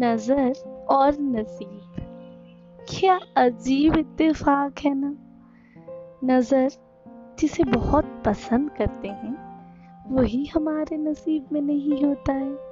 नज़र और नसीब। क्या अजीब इत्तेफाक है ना? नज़र जिसे बहुत पसंद करते हैं, वही हमारे नसीब में नहीं होता है।